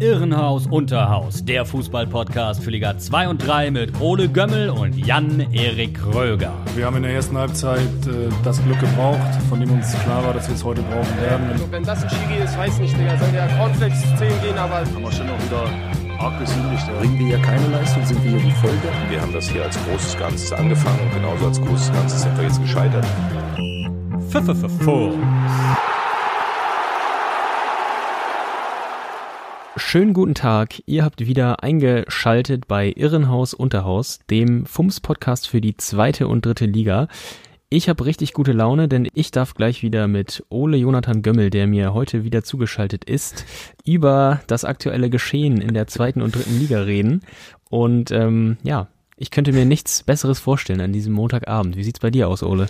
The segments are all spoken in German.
Irrenhaus Unterhaus, der Fußballpodcast für Liga 2 und 3 mit Ole Gömmel und Jan-Erik Röger. Wir haben in der ersten Halbzeit äh, das Glück gebraucht, von dem uns klar war, dass wir es heute brauchen werden. Also, wenn das ein Schiri ist, weiß nicht, Digga. Soll der Cornflakes 10 gehen, aber. Haben wir schon noch wieder arg gesündigt. Bringen wir hier keine Leistung, sind wir hier die Folge. Wir haben das hier als großes Ganzes angefangen und genauso als großes Ganzes sind wir jetzt gescheitert. Pfefferfuchs. Schönen guten Tag, ihr habt wieder eingeschaltet bei Irrenhaus Unterhaus, dem FUMS-Podcast für die zweite und dritte Liga. Ich habe richtig gute Laune, denn ich darf gleich wieder mit Ole Jonathan Gömmel, der mir heute wieder zugeschaltet ist, über das aktuelle Geschehen in der zweiten und dritten Liga reden. Und ähm, ja, ich könnte mir nichts Besseres vorstellen an diesem Montagabend. Wie sieht's bei dir aus, Ole?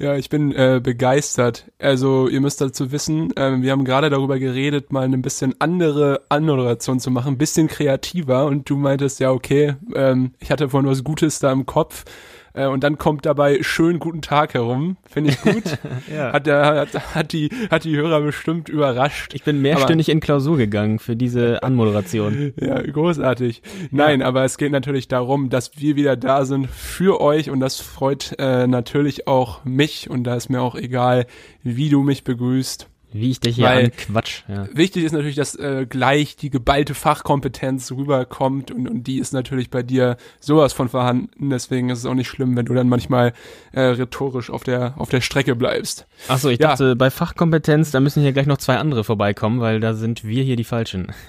Ja, ich bin äh, begeistert. Also ihr müsst dazu wissen, äh, wir haben gerade darüber geredet, mal eine bisschen andere Anmoderation zu machen, ein bisschen kreativer. Und du meintest, ja, okay, ähm, ich hatte vorhin was Gutes da im Kopf. Äh, und dann kommt dabei schön guten Tag herum. Finde ich gut. ja. hat, der, hat, hat, die, hat die Hörer bestimmt überrascht. Ich bin mehrstündig aber, in Klausur gegangen für diese Anmoderation. ja, großartig. Nein, ja. aber es geht natürlich darum, dass wir wieder da sind für euch und das freut äh, natürlich auch mich und da ist mir auch egal, wie du mich begrüßt. Wie ich dich hier Weil Quatsch. Ja. Wichtig ist natürlich, dass äh, gleich die geballte Fachkompetenz rüberkommt und, und die ist natürlich bei dir sowas von vorhanden. Deswegen ist es auch nicht schlimm, wenn du dann manchmal äh, rhetorisch auf der auf der Strecke bleibst. Achso, ich ja. dachte, bei Fachkompetenz, da müssen hier gleich noch zwei andere vorbeikommen, weil da sind wir hier die Falschen.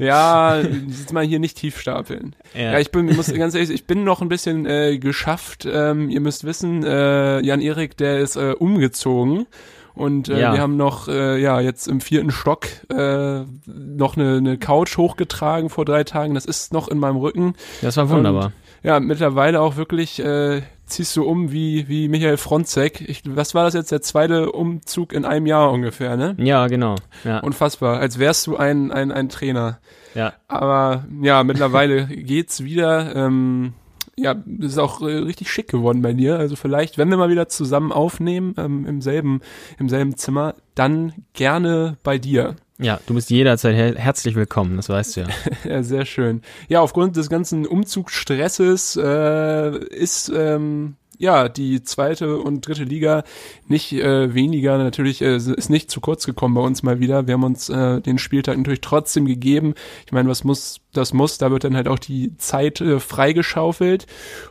Ja, jetzt mal hier nicht tief stapeln. Ja, ja ich bin, muss ganz ehrlich, ich bin noch ein bisschen äh, geschafft. Ähm, ihr müsst wissen, äh, Jan Erik, der ist äh, umgezogen und äh, ja. wir haben noch, äh, ja, jetzt im vierten Stock äh, noch eine, eine Couch hochgetragen vor drei Tagen. Das ist noch in meinem Rücken. Das war wunderbar. Und, ja, mittlerweile auch wirklich äh, ziehst du um wie, wie Michael Fronzek. Ich, was war das jetzt, der zweite Umzug in einem Jahr ungefähr, ne? Ja, genau. Ja. Unfassbar, als wärst du ein, ein, ein Trainer. Ja. Aber ja, mittlerweile geht's wieder. Ähm, ja, das ist auch äh, richtig schick geworden bei dir. Also vielleicht, wenn wir mal wieder zusammen aufnehmen, ähm, im selben, im selben Zimmer, dann gerne bei dir. Ja, du bist jederzeit her herzlich willkommen, das weißt du ja. ja, sehr schön. Ja, aufgrund des ganzen Umzugsstresses äh, ist ähm, ja, die zweite und dritte Liga nicht äh, weniger, natürlich äh, ist nicht zu kurz gekommen bei uns mal wieder. Wir haben uns äh, den Spieltag natürlich trotzdem gegeben. Ich meine, was muss, das muss, da wird dann halt auch die Zeit äh, freigeschaufelt.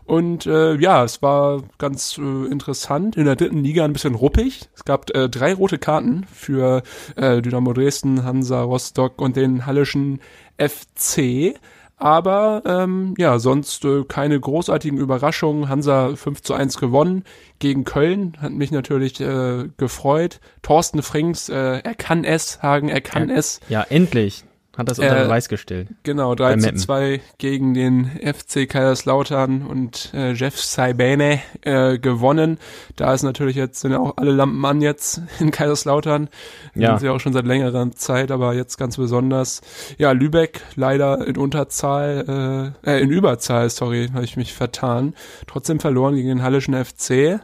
Und äh, ja, es war ganz äh, interessant. In der dritten Liga ein bisschen ruppig. Es gab äh, drei rote Karten für äh, Dynamo Dresden, Hansa Rostock und den Hallischen FC. Aber ähm, ja, sonst äh, keine großartigen Überraschungen. Hansa 5 zu 1 gewonnen gegen Köln, hat mich natürlich äh, gefreut. Thorsten Frings, äh, er kann es, Hagen, er kann ja, es. Ja, endlich. Hat das unter äh, Beweis gestellt. Genau, 3 zu 2 gegen den FC Kaiserslautern und äh, Jeff Saibene äh, gewonnen. Da ist natürlich jetzt, sind ja auch alle Lampen an jetzt in Kaiserslautern. Ja. Sind sie auch schon seit längerer Zeit, aber jetzt ganz besonders. Ja, Lübeck leider in Unterzahl, äh, äh in Überzahl, sorry, habe ich mich vertan. Trotzdem verloren gegen den Hallischen FC.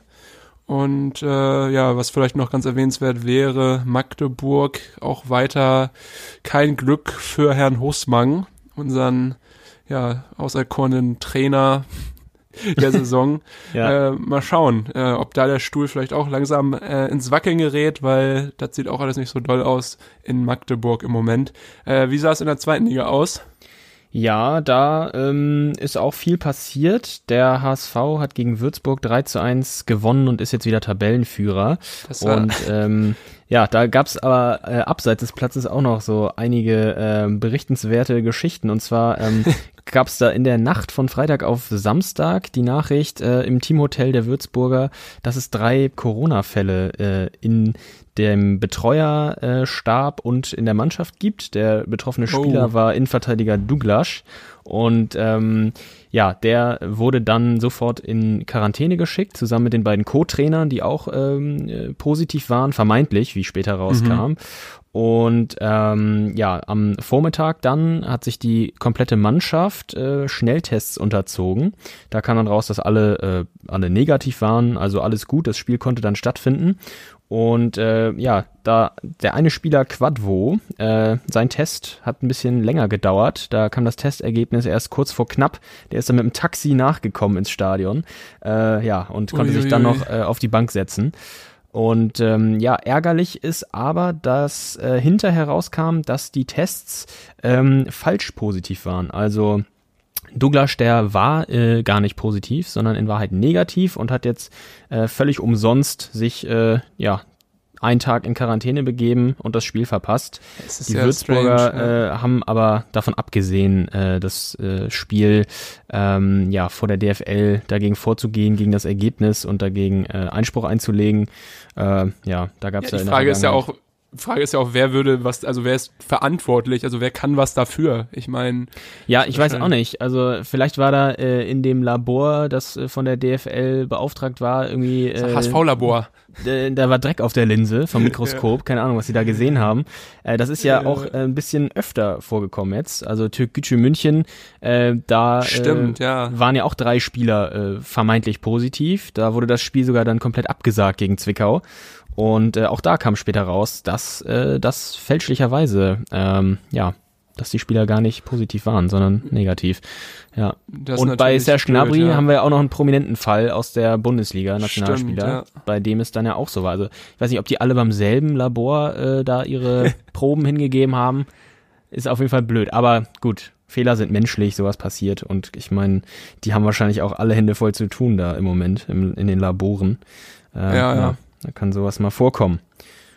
Und äh, ja, was vielleicht noch ganz erwähnenswert wäre, Magdeburg auch weiter kein Glück für Herrn Husmang, unseren ja, auserkorenen Trainer der Saison. ja. äh, mal schauen, äh, ob da der Stuhl vielleicht auch langsam äh, ins Wackeln gerät, weil das sieht auch alles nicht so doll aus in Magdeburg im Moment. Äh, wie sah es in der zweiten Liga aus? Ja, da ähm, ist auch viel passiert. Der HSV hat gegen Würzburg 3 zu 1 gewonnen und ist jetzt wieder Tabellenführer. Das war und ähm, ja, da gab's aber äh, abseits des Platzes auch noch so einige äh, berichtenswerte Geschichten. Und zwar ähm, gab's da in der Nacht von Freitag auf Samstag die Nachricht äh, im Teamhotel der Würzburger, dass es drei Corona-Fälle äh, in dem Betreuerstab äh, und in der Mannschaft gibt. Der betroffene oh. Spieler oh. war Innenverteidiger Douglas und ähm, ja, der wurde dann sofort in Quarantäne geschickt, zusammen mit den beiden Co-Trainern, die auch ähm, äh, positiv waren, vermeintlich, wie später rauskam. Mhm. Und ähm, ja, am Vormittag dann hat sich die komplette Mannschaft äh, Schnelltests unterzogen. Da kam dann raus, dass alle, äh, alle negativ waren, also alles gut, das Spiel konnte dann stattfinden. Und äh, ja, da der eine Spieler Quadvo, äh, sein Test hat ein bisschen länger gedauert. Da kam das Testergebnis erst kurz vor knapp. Der ist dann mit dem Taxi nachgekommen ins Stadion. Äh, ja, und konnte Uiuiui. sich dann noch äh, auf die Bank setzen. Und ähm, ja, ärgerlich ist aber, dass äh, hinterher rauskam, dass die Tests ähm, falsch positiv waren. Also Douglas, der war äh, gar nicht positiv, sondern in Wahrheit negativ und hat jetzt äh, völlig umsonst sich äh, ja einen Tag in Quarantäne begeben und das Spiel verpasst. Die Würzburger strange, ja. äh, haben aber davon abgesehen, äh, das äh, Spiel ähm, ja vor der DFL dagegen vorzugehen, gegen das Ergebnis und dagegen äh, Einspruch einzulegen. Äh, ja, da gab es ja, ja Die Frage ist ja auch, Frage ist ja auch, wer würde was, also wer ist verantwortlich, also wer kann was dafür? Ich meine. Ja, ich weiß auch nicht. Also vielleicht war da äh, in dem Labor, das äh, von der DFL beauftragt war, irgendwie. Äh, HSV-Labor. Da war Dreck auf der Linse vom Mikroskop, ja. keine Ahnung, was sie da gesehen haben. Äh, das ist ja, ja auch äh, ein bisschen öfter vorgekommen jetzt. Also Türk Gücü München, äh, da Stimmt, ja. waren ja auch drei Spieler äh, vermeintlich positiv. Da wurde das Spiel sogar dann komplett abgesagt gegen Zwickau. Und äh, auch da kam später raus, dass äh, das fälschlicherweise, ähm, ja, dass die Spieler gar nicht positiv waren, sondern negativ. Ja. Das und bei Serge Gnabry ja. haben wir ja auch noch einen prominenten Fall aus der Bundesliga, Nationalspieler, Stimmt, ja. bei dem es dann ja auch so war. Also ich weiß nicht, ob die alle beim selben Labor äh, da ihre Proben hingegeben haben. Ist auf jeden Fall blöd. Aber gut, Fehler sind menschlich, sowas passiert. Und ich meine, die haben wahrscheinlich auch alle Hände voll zu tun da im Moment im, in den Laboren. Äh, ja, ja. Da kann sowas mal vorkommen.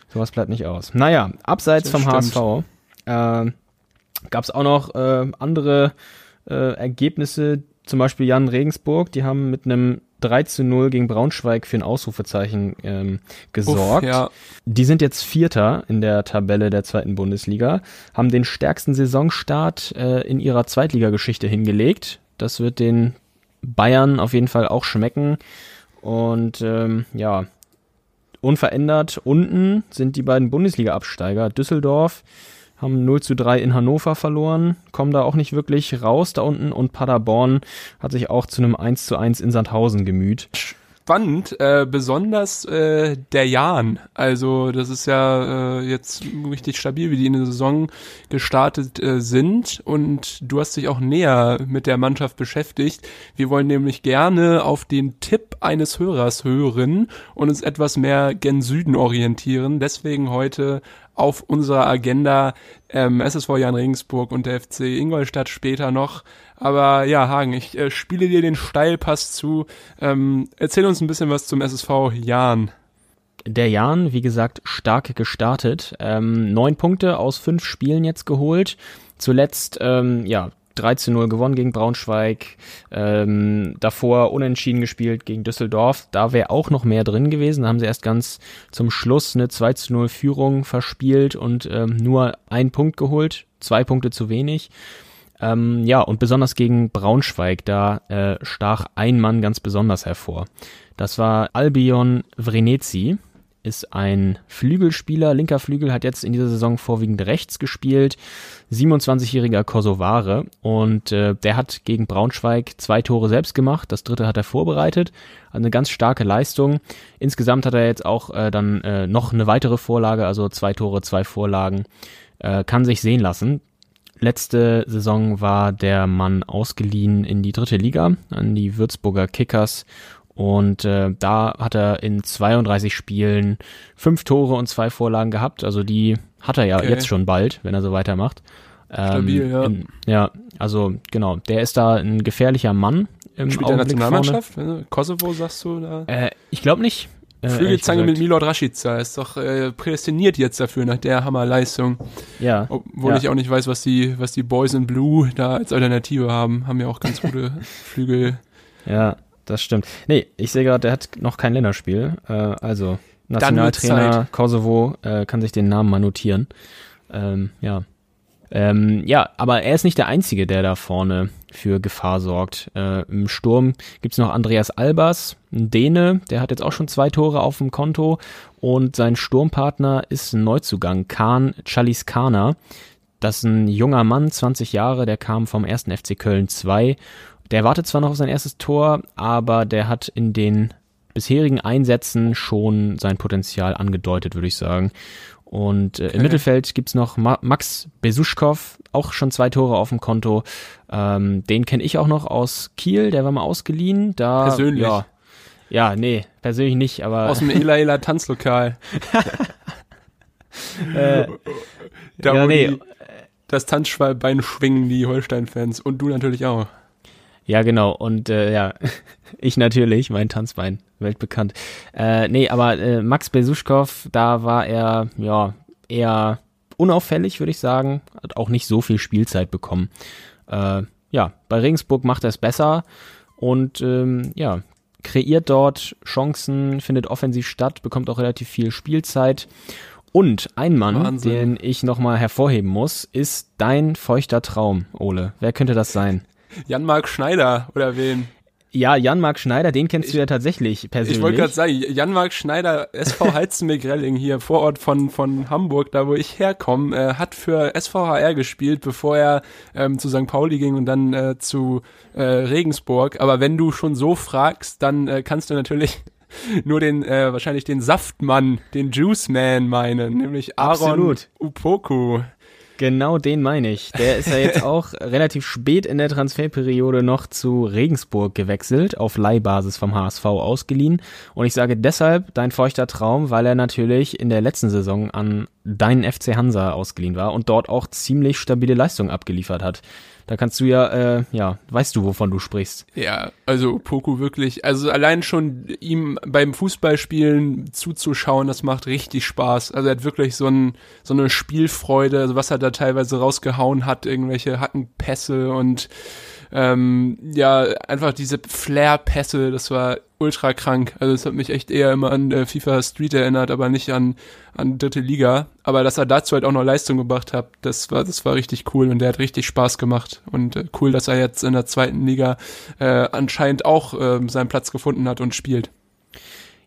Sowas bleibt nicht aus. Naja, abseits das vom stimmt. HSV äh, gab es auch noch äh, andere äh, Ergebnisse, zum Beispiel Jan Regensburg, die haben mit einem 3 zu 0 gegen Braunschweig für ein Ausrufezeichen ähm, gesorgt. Uff, ja. Die sind jetzt Vierter in der Tabelle der zweiten Bundesliga, haben den stärksten Saisonstart äh, in ihrer Zweitligageschichte hingelegt. Das wird den Bayern auf jeden Fall auch schmecken. Und ähm, ja, unverändert. Unten sind die beiden Bundesliga-Absteiger. Düsseldorf haben 0 zu 3 in Hannover verloren, kommen da auch nicht wirklich raus da unten. Und Paderborn hat sich auch zu einem 1 zu 1 in Sandhausen gemüht spannend, äh, besonders äh, der Jan. Also das ist ja äh, jetzt richtig stabil, wie die in der Saison gestartet äh, sind. Und du hast dich auch näher mit der Mannschaft beschäftigt. Wir wollen nämlich gerne auf den Tipp eines Hörers hören und uns etwas mehr gen Süden orientieren. Deswegen heute auf unserer Agenda ähm, SSV Jan Regensburg und der FC Ingolstadt später noch. Aber ja, Hagen, ich äh, spiele dir den Steilpass zu. Ähm, erzähl uns ein bisschen was zum SSV Jan. Der Jan, wie gesagt, stark gestartet. Ähm, neun Punkte aus fünf Spielen jetzt geholt. Zuletzt, ähm, ja, 3 zu 0 gewonnen gegen Braunschweig, ähm, davor unentschieden gespielt gegen Düsseldorf. Da wäre auch noch mehr drin gewesen. Da haben sie erst ganz zum Schluss eine 2 zu 0 Führung verspielt und ähm, nur einen Punkt geholt. Zwei Punkte zu wenig. Ähm, ja, und besonders gegen Braunschweig, da äh, stach ein Mann ganz besonders hervor. Das war Albion Vrenetzi, ist ein Flügelspieler, linker Flügel, hat jetzt in dieser Saison vorwiegend rechts gespielt, 27-jähriger Kosovare. Und äh, der hat gegen Braunschweig zwei Tore selbst gemacht, das dritte hat er vorbereitet, eine ganz starke Leistung. Insgesamt hat er jetzt auch äh, dann äh, noch eine weitere Vorlage, also zwei Tore, zwei Vorlagen, äh, kann sich sehen lassen. Letzte Saison war der Mann ausgeliehen in die dritte Liga an die Würzburger Kickers und äh, da hat er in 32 Spielen fünf Tore und zwei Vorlagen gehabt. Also die hat er ja okay. jetzt schon bald, wenn er so weitermacht. Ähm, Stabil, ja. In, ja, also genau, der ist da ein gefährlicher Mann im Spielt der Nationalmannschaft? Vorne. Kosovo sagst du da? Äh, ich glaube nicht. Äh, Flügelzange mit Milord Rashica ist doch äh, prädestiniert jetzt dafür nach der Hammerleistung. Ja. Obwohl ja. ich auch nicht weiß, was die, was die Boys in Blue da als Alternative haben. Haben ja auch ganz gute Flügel. Ja, das stimmt. Nee, ich sehe gerade, der hat noch kein Länderspiel. Äh, also, Nationaltrainer Kosovo äh, kann sich den Namen mal notieren. Ähm, ja. Ähm, ja, aber er ist nicht der Einzige, der da vorne für Gefahr sorgt. Äh, Im Sturm gibt's noch Andreas Albers, ein Däne, der hat jetzt auch schon zwei Tore auf dem Konto und sein Sturmpartner ist ein Neuzugang, Kahn Chaliskana. Das ist ein junger Mann, 20 Jahre, der kam vom ersten FC Köln 2 der wartet zwar noch auf sein erstes Tor, aber der hat in den bisherigen Einsätzen schon sein Potenzial angedeutet, würde ich sagen. Und äh, im okay. Mittelfeld gibt's noch Ma Max Besuschkow, auch schon zwei Tore auf dem Konto. Ähm, den kenne ich auch noch aus Kiel, der war mal ausgeliehen. Da, persönlich? Ja, ja, nee, persönlich nicht, aber... Aus dem Ela Ela Tanzlokal. äh, da ja, nee. das Tanzbein schwingen die Holstein-Fans und du natürlich auch. Ja, genau. Und äh, ja, ich natürlich, mein Tanzbein, weltbekannt. Äh, nee, aber äh, Max Besuschkow, da war er ja eher unauffällig, würde ich sagen. Hat auch nicht so viel Spielzeit bekommen. Äh, ja, bei Regensburg macht er es besser und ähm, ja, kreiert dort Chancen, findet offensiv statt, bekommt auch relativ viel Spielzeit. Und ein Mann, Wahnsinn. den ich nochmal hervorheben muss, ist dein feuchter Traum, Ole. Wer könnte das sein? Jan-Marc Schneider oder wen? Ja, Jan-Marc Schneider, den kennst ich, du ja tatsächlich persönlich. Ich wollte gerade sagen, Jan-Marc Schneider, SV Heizenbeck-Relling hier vor Ort von, von Hamburg, da wo ich herkomme, äh, hat für SVHR gespielt, bevor er ähm, zu St. Pauli ging und dann äh, zu äh, Regensburg. Aber wenn du schon so fragst, dann äh, kannst du natürlich nur den, äh, wahrscheinlich den Saftmann, den Juice Man meinen, nämlich Aaron Absolut. Upoku. Genau den meine ich. Der ist ja jetzt auch relativ spät in der Transferperiode noch zu Regensburg gewechselt, auf Leihbasis vom HSV ausgeliehen. Und ich sage deshalb dein feuchter Traum, weil er natürlich in der letzten Saison an deinen FC Hansa ausgeliehen war und dort auch ziemlich stabile Leistung abgeliefert hat. Da kannst du ja, äh, ja, weißt du, wovon du sprichst. Ja, also Poku wirklich, also allein schon ihm beim Fußballspielen zuzuschauen, das macht richtig Spaß. Also er hat wirklich so, ein, so eine Spielfreude, also was er da teilweise rausgehauen hat, irgendwelche Hackenpässe und ähm, ja, einfach diese Flair-Pässe, das war ultra krank. Also es hat mich echt eher immer an äh, FIFA Street erinnert, aber nicht an, an dritte Liga. Aber dass er dazu halt auch noch Leistung gebracht hat, das war, das war richtig cool und der hat richtig Spaß gemacht. Und äh, cool, dass er jetzt in der zweiten Liga äh, anscheinend auch äh, seinen Platz gefunden hat und spielt.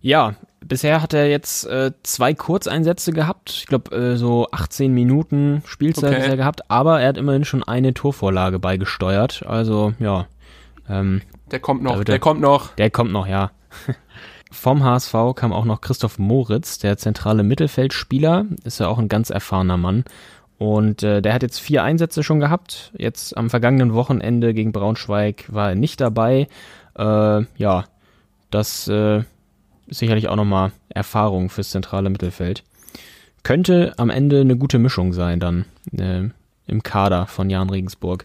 Ja, bisher hat er jetzt äh, zwei Kurzeinsätze gehabt. Ich glaube, äh, so 18 Minuten Spielzeit okay. hat er gehabt, aber er hat immerhin schon eine Torvorlage beigesteuert. Also, ja. Ähm, der kommt noch, der kommt noch. Der kommt noch, ja. Vom HSV kam auch noch Christoph Moritz, der zentrale Mittelfeldspieler. Ist ja auch ein ganz erfahrener Mann. Und äh, der hat jetzt vier Einsätze schon gehabt. Jetzt am vergangenen Wochenende gegen Braunschweig war er nicht dabei. Äh, ja, das äh, sicherlich auch nochmal Erfahrung fürs zentrale Mittelfeld. Könnte am Ende eine gute Mischung sein dann äh, im Kader von Jan Regensburg.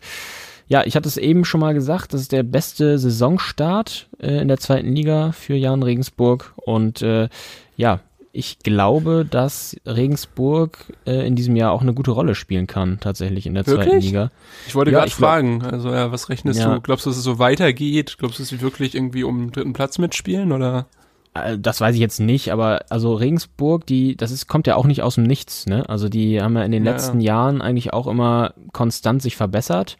Ja, ich hatte es eben schon mal gesagt, das ist der beste Saisonstart äh, in der zweiten Liga für Jan Regensburg. Und äh, ja, ich glaube, dass Regensburg äh, in diesem Jahr auch eine gute Rolle spielen kann, tatsächlich in der wirklich? zweiten Liga. Ich wollte ja, gerade fragen, also ja, was rechnest ja. du? Glaubst du, dass es so weitergeht? Glaubst du, dass sie wirklich irgendwie um den dritten Platz mitspielen oder? Äh, das weiß ich jetzt nicht, aber also Regensburg, die, das ist, kommt ja auch nicht aus dem Nichts, ne? Also die haben ja in den ja, letzten Jahren eigentlich auch immer konstant sich verbessert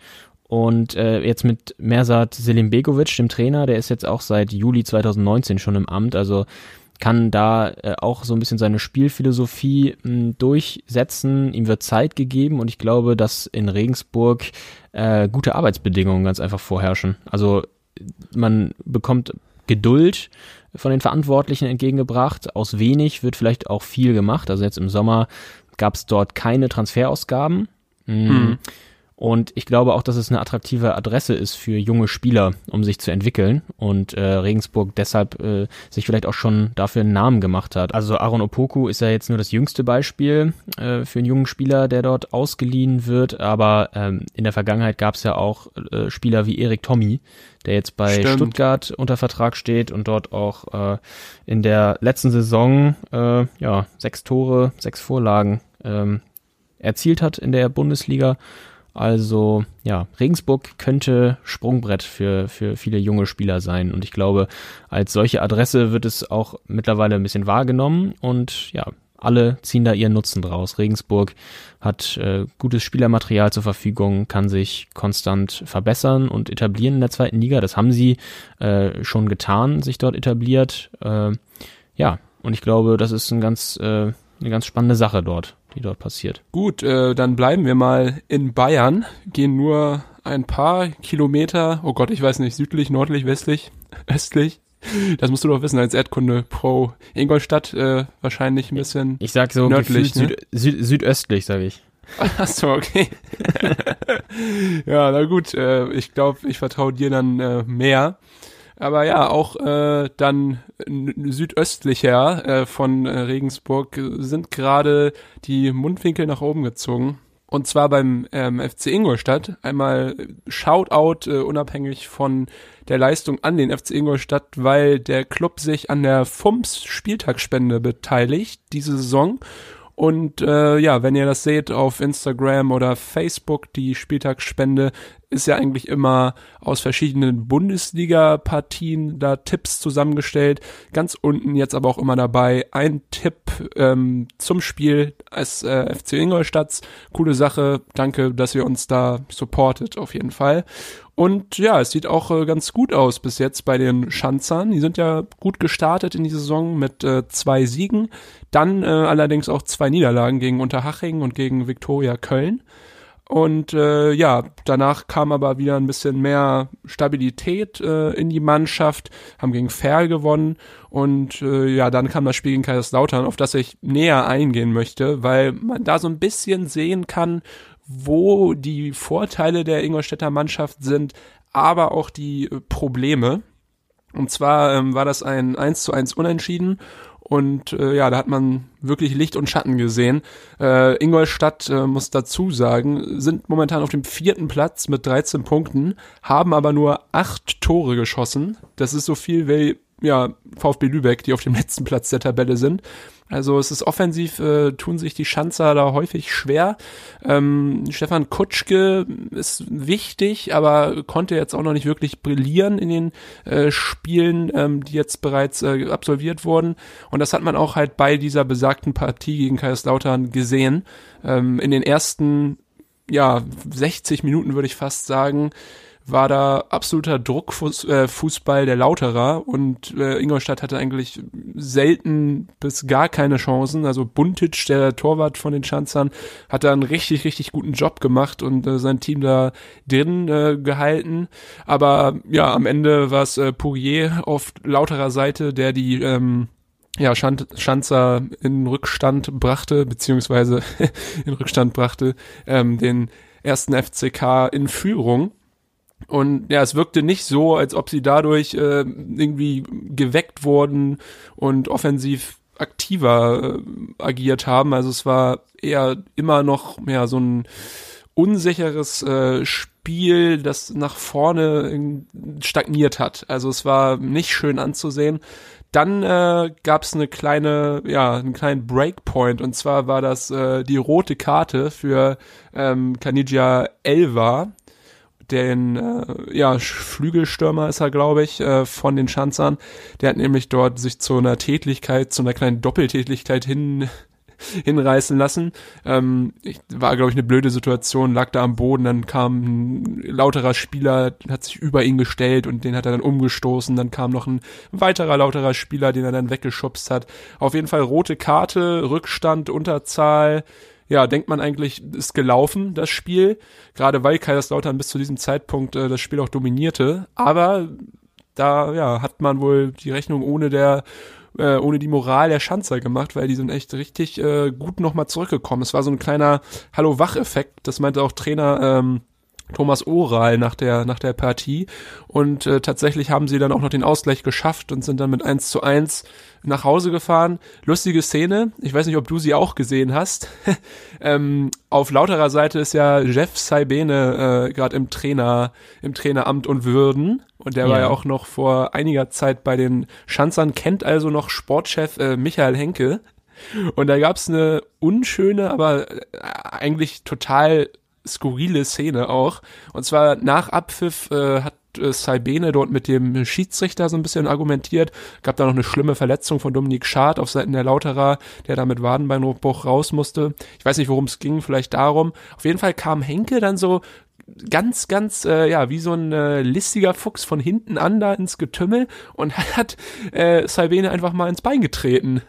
und äh, jetzt mit Mersat Selimbegovic, dem Trainer, der ist jetzt auch seit Juli 2019 schon im Amt, also kann da äh, auch so ein bisschen seine Spielphilosophie mh, durchsetzen. Ihm wird Zeit gegeben und ich glaube, dass in Regensburg äh, gute Arbeitsbedingungen ganz einfach vorherrschen. Also man bekommt Geduld von den Verantwortlichen entgegengebracht. Aus wenig wird vielleicht auch viel gemacht. Also jetzt im Sommer gab es dort keine Transferausgaben. Mhm. Und ich glaube auch, dass es eine attraktive Adresse ist für junge Spieler, um sich zu entwickeln. Und äh, Regensburg deshalb äh, sich vielleicht auch schon dafür einen Namen gemacht hat. Also Aaron Opoku ist ja jetzt nur das jüngste Beispiel äh, für einen jungen Spieler, der dort ausgeliehen wird. Aber ähm, in der Vergangenheit gab es ja auch äh, Spieler wie Erik Tommy, der jetzt bei Stimmt. Stuttgart unter Vertrag steht und dort auch äh, in der letzten Saison äh, ja sechs Tore, sechs Vorlagen ähm, erzielt hat in der Bundesliga also ja, Regensburg könnte Sprungbrett für, für viele junge Spieler sein. Und ich glaube, als solche Adresse wird es auch mittlerweile ein bisschen wahrgenommen. Und ja, alle ziehen da ihren Nutzen draus. Regensburg hat äh, gutes Spielermaterial zur Verfügung, kann sich konstant verbessern und etablieren in der zweiten Liga. Das haben sie äh, schon getan, sich dort etabliert. Äh, ja, und ich glaube, das ist ein ganz, äh, eine ganz spannende Sache dort die dort passiert. Gut, äh, dann bleiben wir mal in Bayern, gehen nur ein paar Kilometer, oh Gott, ich weiß nicht, südlich, nördlich, westlich, östlich, Das musst du doch wissen als Erdkunde Pro. Ingolstadt äh, wahrscheinlich ein bisschen. Ich sag so nördlich, ne? süd, süd, südöstlich, sage ich. Achso, okay. ja, na gut, äh, ich glaube, ich vertraue dir dann äh, mehr. Aber ja, auch äh, dann südöstlicher äh, von äh, Regensburg sind gerade die Mundwinkel nach oben gezogen. Und zwar beim ähm, FC Ingolstadt. Einmal Shoutout, äh, unabhängig von der Leistung an den FC Ingolstadt, weil der Club sich an der FUMS Spieltagsspende beteiligt diese Saison und äh, ja, wenn ihr das seht auf Instagram oder Facebook, die Spieltagsspende ist ja eigentlich immer aus verschiedenen Bundesliga-Partien da Tipps zusammengestellt. Ganz unten jetzt aber auch immer dabei ein Tipp ähm, zum Spiel als äh, FC Ingolstadt. Coole Sache. Danke, dass ihr uns da supportet auf jeden Fall. Und ja, es sieht auch äh, ganz gut aus bis jetzt bei den Schanzern. Die sind ja gut gestartet in die Saison mit äh, zwei Siegen, dann äh, allerdings auch zwei Niederlagen gegen Unterhaching und gegen Viktoria Köln. Und äh, ja, danach kam aber wieder ein bisschen mehr Stabilität äh, in die Mannschaft, haben gegen Ferl gewonnen und ja, dann kam das Spiel gegen Kaiserslautern, auf das ich näher eingehen möchte, weil man da so ein bisschen sehen kann, wo die Vorteile der Ingolstädter Mannschaft sind, aber auch die äh, Probleme. Und zwar ähm, war das ein 1 zu 1 Unentschieden und äh, ja, da hat man wirklich Licht und Schatten gesehen. Äh, Ingolstadt, äh, muss dazu sagen, sind momentan auf dem vierten Platz mit 13 Punkten, haben aber nur acht Tore geschossen. Das ist so viel wie ja, VfB Lübeck, die auf dem letzten Platz der Tabelle sind. Also es ist offensiv, äh, tun sich die Schanzer da häufig schwer. Ähm, Stefan Kutschke ist wichtig, aber konnte jetzt auch noch nicht wirklich brillieren in den äh, Spielen, ähm, die jetzt bereits äh, absolviert wurden. Und das hat man auch halt bei dieser besagten Partie gegen Kaiserslautern gesehen. Ähm, in den ersten, ja, 60 Minuten würde ich fast sagen, war da absoluter Druckfußball äh, der Lauterer und äh, Ingolstadt hatte eigentlich selten bis gar keine Chancen. Also Buntic, der Torwart von den Schanzern, hat da einen richtig, richtig guten Job gemacht und äh, sein Team da drin äh, gehalten. Aber ja, am Ende war es äh, Pourier auf Lauterer Seite, der die ähm, ja, Schanzer in Rückstand brachte, beziehungsweise in Rückstand brachte, ähm, den ersten FCK in Führung. Und ja, es wirkte nicht so, als ob sie dadurch äh, irgendwie geweckt wurden und offensiv aktiver äh, agiert haben. Also es war eher immer noch ja, so ein unsicheres äh, Spiel, das nach vorne stagniert hat. Also es war nicht schön anzusehen. Dann äh, gab es eine kleine, ja, einen kleinen Breakpoint und zwar war das äh, die rote Karte für ähm, Kanidja Elva, den äh, ja, Flügelstürmer ist er, glaube ich, äh, von den Schanzern. Der hat nämlich dort sich zu einer Tätigkeit, zu einer kleinen Doppeltätigkeit hin hinreißen lassen. Ähm, ich, war, glaube ich, eine blöde Situation, lag da am Boden, dann kam ein lauterer Spieler, hat sich über ihn gestellt und den hat er dann umgestoßen. Dann kam noch ein weiterer lauterer Spieler, den er dann weggeschubst hat. Auf jeden Fall rote Karte, Rückstand, Unterzahl ja, denkt man eigentlich, ist gelaufen, das Spiel. Gerade weil Kaiserslautern bis zu diesem Zeitpunkt äh, das Spiel auch dominierte. Aber da, ja, hat man wohl die Rechnung ohne der äh, ohne die Moral der Schanzer gemacht, weil die sind echt richtig äh, gut nochmal zurückgekommen. Es war so ein kleiner Hallo-Wach-Effekt, das meinte auch Trainer ähm, Thomas Oral nach der, nach der Partie. Und äh, tatsächlich haben sie dann auch noch den Ausgleich geschafft und sind dann mit 1 zu 1 nach Hause gefahren. Lustige Szene. Ich weiß nicht, ob du sie auch gesehen hast. ähm, auf lauterer Seite ist ja Jeff Saibene äh, gerade im Trainer, im Traineramt und Würden. Und der ja. war ja auch noch vor einiger Zeit bei den Schanzern, kennt also noch Sportchef äh, Michael Henke. Und da gab's eine unschöne, aber äh, eigentlich total skurrile Szene auch. Und zwar nach Abpfiff äh, hat äh, Saibene dort mit dem Schiedsrichter so ein bisschen argumentiert. Gab da noch eine schlimme Verletzung von Dominik Schad auf Seiten der Lauterer, der da mit Wadenbeinbruch raus musste. Ich weiß nicht, worum es ging, vielleicht darum. Auf jeden Fall kam Henke dann so ganz, ganz, äh, ja, wie so ein äh, listiger Fuchs von hinten an da ins Getümmel und hat äh, Salvene einfach mal ins Bein getreten.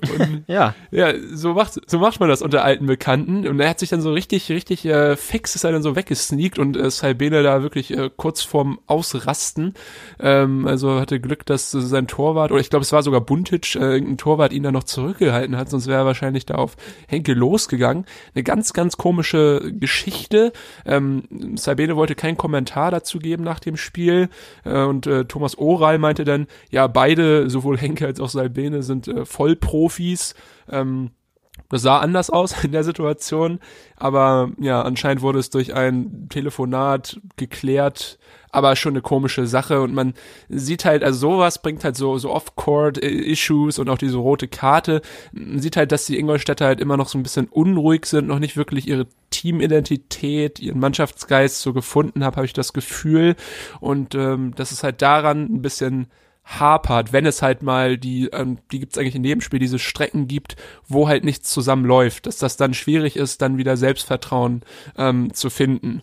Und ja. Ja, so macht, so macht man das unter alten Bekannten. Und er hat sich dann so richtig, richtig äh, fix ist er dann so weggesneakt und äh, Salbene da wirklich äh, kurz vorm Ausrasten. Ähm, also hatte Glück, dass äh, sein Torwart, oder ich glaube, es war sogar Buntic, äh, irgendein Torwart ihn da noch zurückgehalten hat, sonst wäre er wahrscheinlich da auf Henke losgegangen. Eine ganz, ganz komische Geschichte. Ähm, Salbene wollte keinen Kommentar dazu geben nach dem Spiel. Äh, und äh, Thomas Oral meinte dann, ja, beide, sowohl Henke als auch Salbene, sind äh, Vollprofis. Ähm, das sah anders aus in der Situation, aber ja, anscheinend wurde es durch ein Telefonat geklärt, aber schon eine komische Sache und man sieht halt, also sowas bringt halt so, so Off-Court-Issues und auch diese rote Karte. Man sieht halt, dass die Ingolstädter halt immer noch so ein bisschen unruhig sind, noch nicht wirklich ihre Teamidentität, ihren Mannschaftsgeist so gefunden habe, habe ich das Gefühl und ähm, das ist halt daran ein bisschen hapert, wenn es halt mal die, ähm, die gibt's eigentlich in jedem Spiel, diese Strecken gibt, wo halt nichts zusammenläuft, dass das dann schwierig ist, dann wieder Selbstvertrauen ähm, zu finden.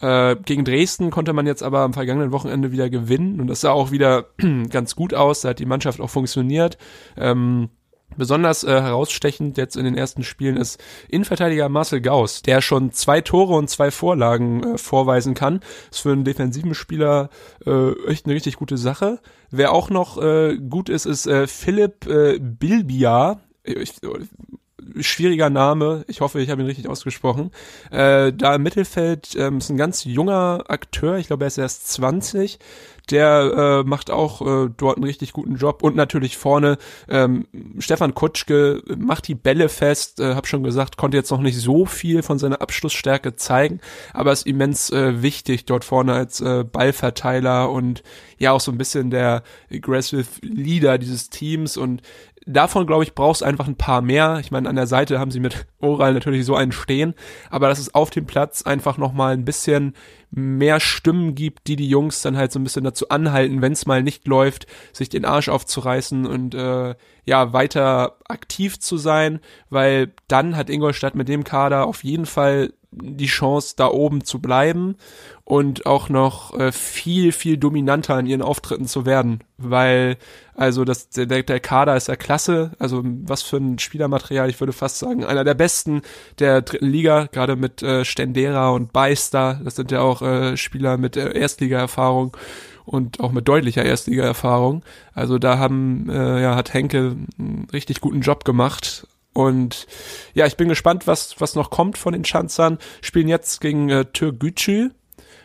Äh, gegen Dresden konnte man jetzt aber am vergangenen Wochenende wieder gewinnen und das sah auch wieder ganz gut aus, da hat die Mannschaft auch funktioniert. Ähm, Besonders äh, herausstechend jetzt in den ersten Spielen ist Innenverteidiger Marcel Gauss, der schon zwei Tore und zwei Vorlagen äh, vorweisen kann. ist für einen defensiven Spieler äh, echt eine richtig gute Sache. Wer auch noch äh, gut ist, ist äh, Philipp äh, Bilbia. Ich, schwieriger Name. Ich hoffe, ich habe ihn richtig ausgesprochen. Äh, da im Mittelfeld ähm, ist ein ganz junger Akteur. Ich glaube, er ist erst 20 der äh, macht auch äh, dort einen richtig guten Job und natürlich vorne ähm, Stefan Kutschke macht die Bälle fest, äh, hab schon gesagt, konnte jetzt noch nicht so viel von seiner Abschlussstärke zeigen, aber ist immens äh, wichtig dort vorne als äh, Ballverteiler und ja auch so ein bisschen der aggressive Leader dieses Teams und davon, glaube ich, brauchst einfach ein paar mehr. Ich meine, an der Seite haben sie mit Oral natürlich so einen stehen, aber dass es auf dem Platz einfach nochmal ein bisschen mehr Stimmen gibt, die die Jungs dann halt so ein bisschen dazu anhalten, wenn es mal nicht läuft, sich den Arsch aufzureißen und äh, ja, weiter aktiv zu sein, weil dann hat Ingolstadt mit dem Kader auf jeden Fall die Chance, da oben zu bleiben und auch noch äh, viel, viel dominanter in ihren Auftritten zu werden, weil also das, der, der Kader ist ja klasse, also was für ein Spielermaterial, ich würde fast sagen, einer der besten der dritten Liga, gerade mit äh, Stendera und Beister, das sind ja auch äh, Spieler mit äh, Erstliga-Erfahrung und auch mit deutlicher Erstliga-Erfahrung. Also da haben, äh, ja, hat Henke einen richtig guten Job gemacht und ja, ich bin gespannt, was, was noch kommt von den Schanzern. Spielen jetzt gegen äh, Türkgücü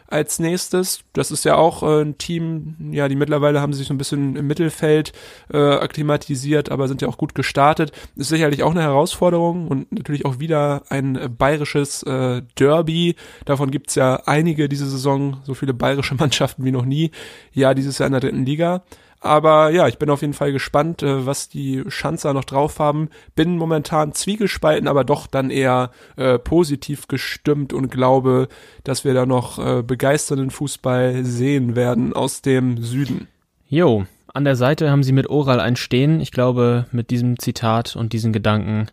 als nächstes. Das ist ja auch äh, ein Team, ja, die mittlerweile haben sich so ein bisschen im Mittelfeld äh, akklimatisiert, aber sind ja auch gut gestartet. Ist sicherlich auch eine Herausforderung und natürlich auch wieder ein äh, bayerisches äh, Derby. Davon gibt's ja einige diese Saison, so viele bayerische Mannschaften wie noch nie. Ja, dieses Jahr in der dritten Liga. Aber ja, ich bin auf jeden Fall gespannt, äh, was die Schanzer noch drauf haben. Bin momentan zwiegespalten, aber doch dann eher äh, positiv gestimmt und glaube, dass wir da noch äh, begeisternden Fußball sehen werden aus dem Süden. Jo, an der Seite haben sie mit Oral ein Stehen. Ich glaube, mit diesem Zitat und diesen Gedanken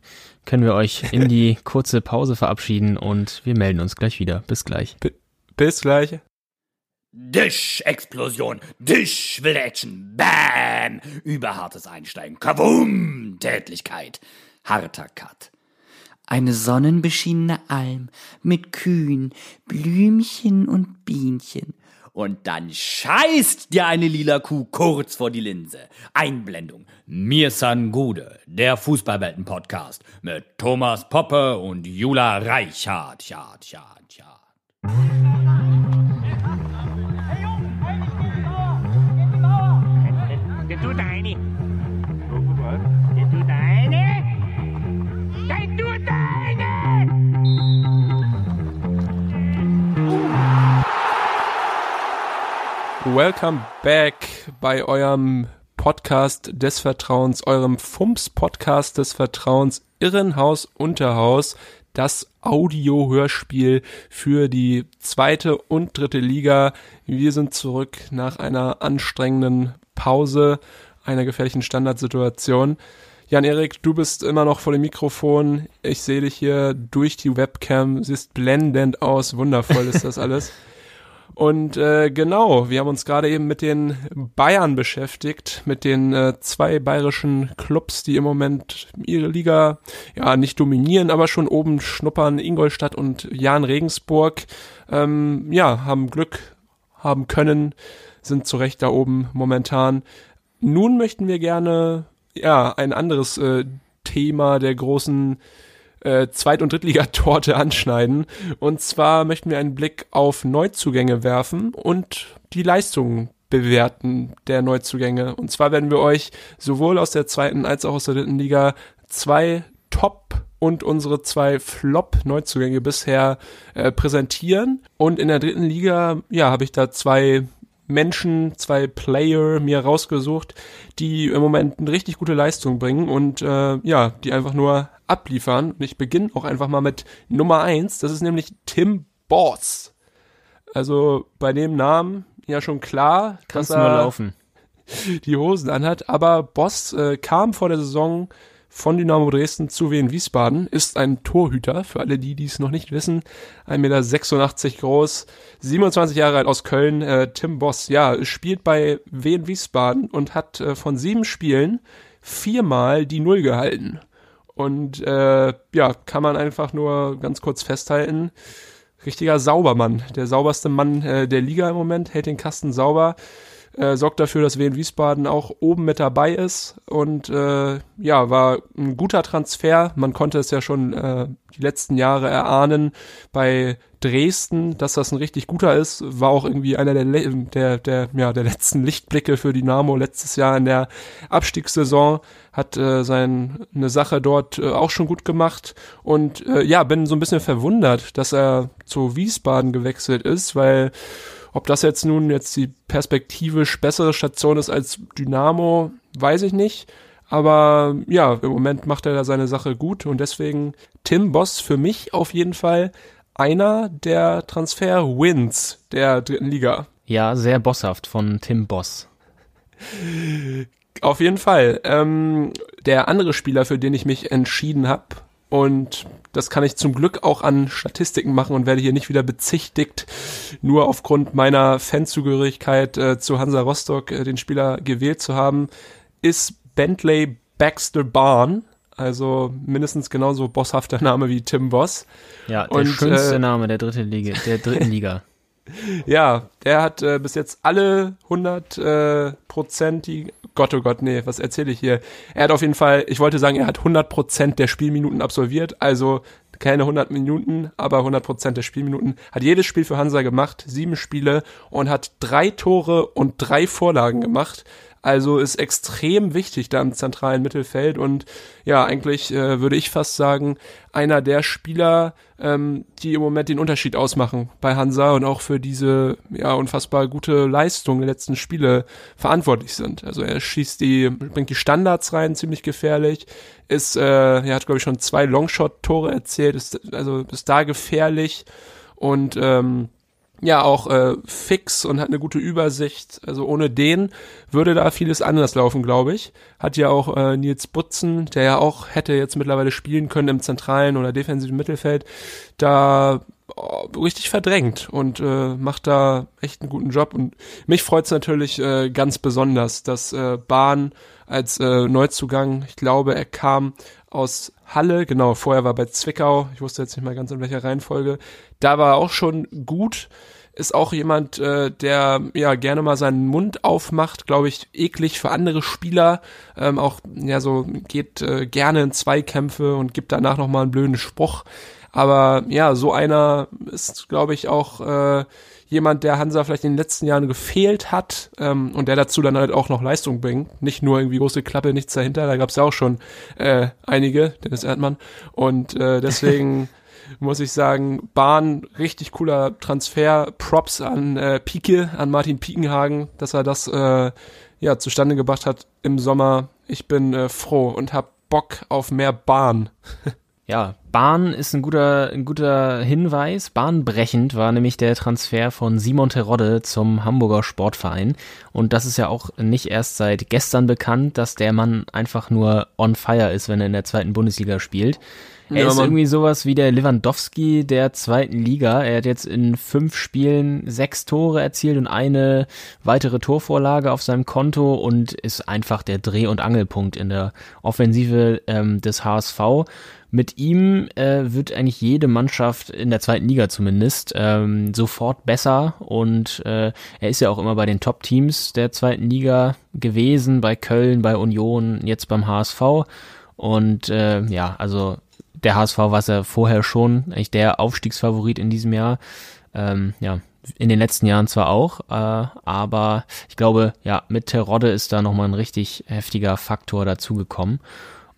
können wir euch in die kurze Pause verabschieden und wir melden uns gleich wieder. Bis gleich. B bis gleich. Disch-Explosion, Disch wilde Action, Bam! Überhartes Einsteigen, Kavum! Tätlichkeit, harter Cut. Eine sonnenbeschienene Alm mit Kühen, Blümchen und Bienchen. Und dann scheißt dir eine lila Kuh kurz vor die Linse. Einblendung. Mir San Gude, der Fußballwelten-Podcast mit Thomas Poppe und Jula Reichardt. Chart, chart, chart. Welcome back bei eurem Podcast des Vertrauens, eurem Fumps-Podcast des Vertrauens, Irrenhaus Unterhaus, das Audio-Hörspiel für die zweite und dritte Liga. Wir sind zurück nach einer anstrengenden Pause einer gefährlichen Standardsituation. Jan-Erik, du bist immer noch vor dem Mikrofon. Ich sehe dich hier durch die Webcam. Siehst blendend aus. Wundervoll ist das alles. Und äh, genau, wir haben uns gerade eben mit den Bayern beschäftigt, mit den äh, zwei bayerischen Clubs, die im Moment ihre Liga ja nicht dominieren, aber schon oben schnuppern. Ingolstadt und Jan Regensburg ähm, ja haben Glück haben können, sind zu Recht da oben momentan. Nun möchten wir gerne ja ein anderes äh, Thema der großen äh, Zweit- und Drittligatorte anschneiden. Und zwar möchten wir einen Blick auf Neuzugänge werfen und die Leistungen bewerten der Neuzugänge. Und zwar werden wir euch sowohl aus der zweiten als auch aus der dritten Liga zwei Top und unsere zwei Flop-Neuzugänge bisher äh, präsentieren. Und in der dritten Liga, ja, habe ich da zwei Menschen, zwei Player mir rausgesucht, die im Moment eine richtig gute Leistung bringen und äh, ja, die einfach nur abliefern. Und ich beginne auch einfach mal mit Nummer eins. Das ist nämlich Tim Boss. Also bei dem Namen ja schon klar, Kannst dass er nur laufen. die Hosen anhat. Aber Boss äh, kam vor der Saison von Dynamo Dresden zu Wien Wiesbaden, ist ein Torhüter, für alle die, die es noch nicht wissen, 1,86 Meter groß, 27 Jahre alt aus Köln, äh, Tim Boss, ja, spielt bei Wien Wiesbaden und hat äh, von sieben Spielen viermal die Null gehalten. Und äh, ja, kann man einfach nur ganz kurz festhalten, richtiger Saubermann, der sauberste Mann äh, der Liga im Moment, hält den Kasten sauber äh, sorgt dafür, dass Wien Wiesbaden auch oben mit dabei ist. Und äh, ja, war ein guter Transfer. Man konnte es ja schon äh, die letzten Jahre erahnen bei Dresden, dass das ein richtig guter ist, war auch irgendwie einer der, der, der, ja, der letzten Lichtblicke für Dynamo letztes Jahr in der Abstiegssaison, hat äh, sein, eine Sache dort äh, auch schon gut gemacht. Und äh, ja, bin so ein bisschen verwundert, dass er zu Wiesbaden gewechselt ist, weil ob das jetzt nun jetzt die perspektivisch bessere Station ist als Dynamo, weiß ich nicht. Aber ja, im Moment macht er da seine Sache gut und deswegen Tim Boss für mich auf jeden Fall einer der Transfer-Wins der dritten Liga. Ja, sehr bosshaft von Tim Boss. Auf jeden Fall. Ähm, der andere Spieler, für den ich mich entschieden habe, und das kann ich zum Glück auch an Statistiken machen und werde hier nicht wieder bezichtigt, nur aufgrund meiner Fanzugehörigkeit äh, zu Hansa Rostock äh, den Spieler gewählt zu haben, ist Bentley Baxter Barn. Also mindestens genauso bosshafter Name wie Tim Boss. Ja, der und, schönste äh, Name der dritten Liga, der dritten Liga. Ja, der hat äh, bis jetzt alle 100 äh, Prozent, die Gott, oh Gott, nee, was erzähle ich hier? Er hat auf jeden Fall, ich wollte sagen, er hat 100% der Spielminuten absolviert, also keine 100 Minuten, aber 100% der Spielminuten. Hat jedes Spiel für Hansa gemacht, sieben Spiele und hat drei Tore und drei Vorlagen gemacht. Also ist extrem wichtig da im zentralen Mittelfeld und ja, eigentlich äh, würde ich fast sagen, einer der Spieler, ähm, die im Moment den Unterschied ausmachen bei Hansa und auch für diese ja unfassbar gute Leistung der letzten Spiele verantwortlich sind. Also er schießt die, bringt die Standards rein, ziemlich gefährlich, ist, äh, er hat glaube ich schon zwei Longshot-Tore erzählt, ist also ist da gefährlich und ähm, ja auch äh, fix und hat eine gute Übersicht. Also ohne den würde da vieles anders laufen, glaube ich. Hat ja auch äh, Nils Butzen, der ja auch hätte jetzt mittlerweile spielen können im zentralen oder defensiven Mittelfeld, da oh, richtig verdrängt und äh, macht da echt einen guten Job. Und mich freut's natürlich äh, ganz besonders, dass äh, Bahn als äh, Neuzugang, ich glaube, er kam aus Halle, genau, vorher war bei Zwickau, ich wusste jetzt nicht mal ganz in welcher Reihenfolge, da war er auch schon gut, ist auch jemand, äh, der ja gerne mal seinen Mund aufmacht, glaube ich, eklig für andere Spieler, ähm, auch ja so geht äh, gerne in Zweikämpfe und gibt danach noch mal einen blöden Spruch. Aber ja, so einer ist, glaube ich, auch äh, jemand, der Hansa vielleicht in den letzten Jahren gefehlt hat ähm, und der dazu dann halt auch noch Leistung bringt. Nicht nur irgendwie große Klappe, nichts dahinter. Da gab es ja auch schon äh, einige, Dennis Erdmann. Und äh, deswegen muss ich sagen, Bahn, richtig cooler Transfer. Props an äh, Pike, an Martin Piekenhagen, dass er das äh, ja zustande gebracht hat im Sommer. Ich bin äh, froh und hab Bock auf mehr Bahn. Ja, Bahn ist ein guter, ein guter Hinweis. Bahnbrechend war nämlich der Transfer von Simon Terodde zum Hamburger Sportverein. Und das ist ja auch nicht erst seit gestern bekannt, dass der Mann einfach nur on fire ist, wenn er in der zweiten Bundesliga spielt. Er ja, ist irgendwie sowas wie der Lewandowski der zweiten Liga. Er hat jetzt in fünf Spielen sechs Tore erzielt und eine weitere Torvorlage auf seinem Konto und ist einfach der Dreh- und Angelpunkt in der Offensive ähm, des HSV. Mit ihm äh, wird eigentlich jede Mannschaft in der zweiten Liga zumindest ähm, sofort besser und äh, er ist ja auch immer bei den Top-Teams der zweiten Liga gewesen, bei Köln, bei Union, jetzt beim HSV. Und äh, ja, also der HSV war ja vorher schon, eigentlich der Aufstiegsfavorit in diesem Jahr. Ähm, ja, in den letzten Jahren zwar auch, äh, aber ich glaube, ja, mit Terodde ist da nochmal ein richtig heftiger Faktor dazugekommen.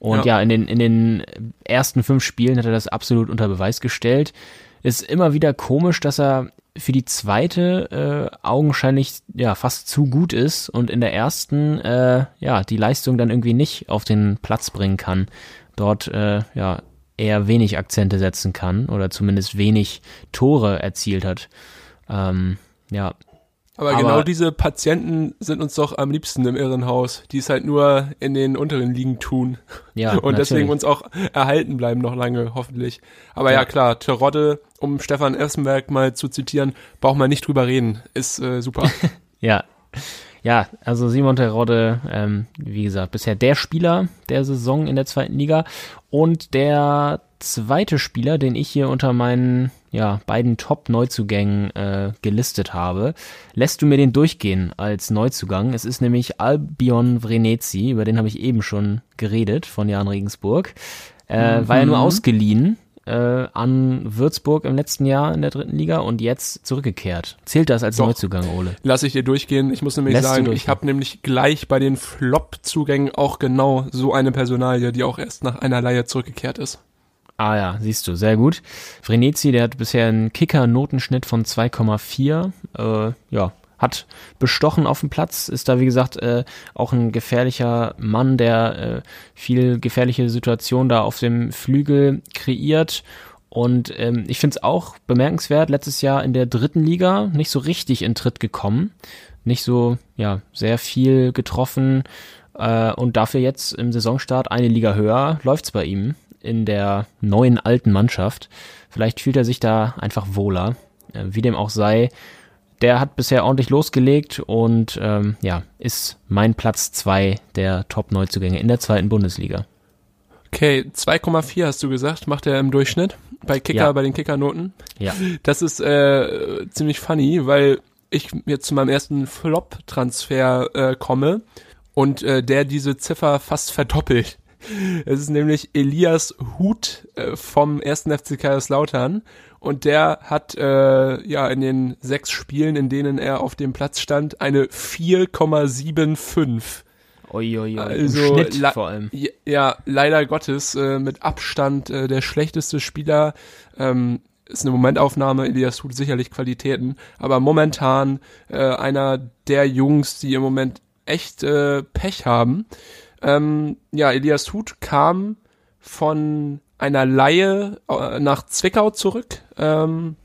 Und ja. ja, in, den, in den ersten fünf Spielen hat er das absolut unter Beweis gestellt. Ist immer wieder komisch, dass er für die zweite äh, augenscheinlich ja fast zu gut ist und in der ersten äh, ja die Leistung dann irgendwie nicht auf den Platz bringen kann. Dort äh, ja eher wenig Akzente setzen kann oder zumindest wenig Tore erzielt hat. Ähm, ja. Aber, Aber genau diese Patienten sind uns doch am liebsten im Irrenhaus, die es halt nur in den unteren Ligen tun. Ja. Und natürlich. deswegen uns auch erhalten bleiben noch lange, hoffentlich. Aber ja, ja klar, Terodde, um Stefan Essenberg mal zu zitieren, braucht man nicht drüber reden. Ist äh, super. ja. Ja, also Simon Terodde, ähm, wie gesagt, bisher der Spieler der Saison in der zweiten Liga und der zweite Spieler, den ich hier unter meinen ja, beiden Top-Neuzugängen äh, gelistet habe, lässt du mir den durchgehen als Neuzugang. Es ist nämlich Albion Vrenetzi, über den habe ich eben schon geredet, von Jan Regensburg. Äh, mhm. War ja nur ausgeliehen äh, an Würzburg im letzten Jahr in der dritten Liga und jetzt zurückgekehrt. Zählt das als Doch. Neuzugang, Ole? Lass ich dir durchgehen. Ich muss nämlich Lässt sagen, ich habe nämlich gleich bei den Flop-Zugängen auch genau so eine Personalie, die auch erst nach einer Leihe zurückgekehrt ist. Ah ja, siehst du, sehr gut. Vrenetzi, der hat bisher einen Kicker-Notenschnitt von 2,4. Äh, ja, hat bestochen auf dem Platz, ist da wie gesagt äh, auch ein gefährlicher Mann, der äh, viel gefährliche Situationen da auf dem Flügel kreiert. Und ähm, ich finde es auch bemerkenswert, letztes Jahr in der dritten Liga nicht so richtig in Tritt gekommen, nicht so, ja, sehr viel getroffen äh, und dafür jetzt im Saisonstart eine Liga höher läuft's bei ihm in der neuen alten Mannschaft. Vielleicht fühlt er sich da einfach wohler. Äh, wie dem auch sei, der hat bisher ordentlich losgelegt und ähm, ja, ist mein Platz zwei der Top-Neuzugänge in der zweiten Bundesliga. Okay, 2,4 hast du gesagt, macht er im Durchschnitt bei Kicker, ja. bei den Kickernoten. Ja. Das ist äh, ziemlich funny, weil ich jetzt zu meinem ersten Flop-Transfer äh, komme und äh, der diese Ziffer fast verdoppelt. Es ist nämlich Elias Huth äh, vom ersten FC Kaiserslautern und der hat äh, ja in den sechs Spielen, in denen er auf dem Platz stand, eine 4,75. Uiuiui, also, Schnitt vor allem. Ja, leider Gottes äh, mit Abstand äh, der schlechteste Spieler. Ähm, ist eine Momentaufnahme, Elias Huth sicherlich Qualitäten, aber momentan äh, einer der Jungs, die im Moment echt äh, Pech haben. Ähm, ja, Elias Huth kam von einer Laie äh, nach Zwickau zurück, ähm,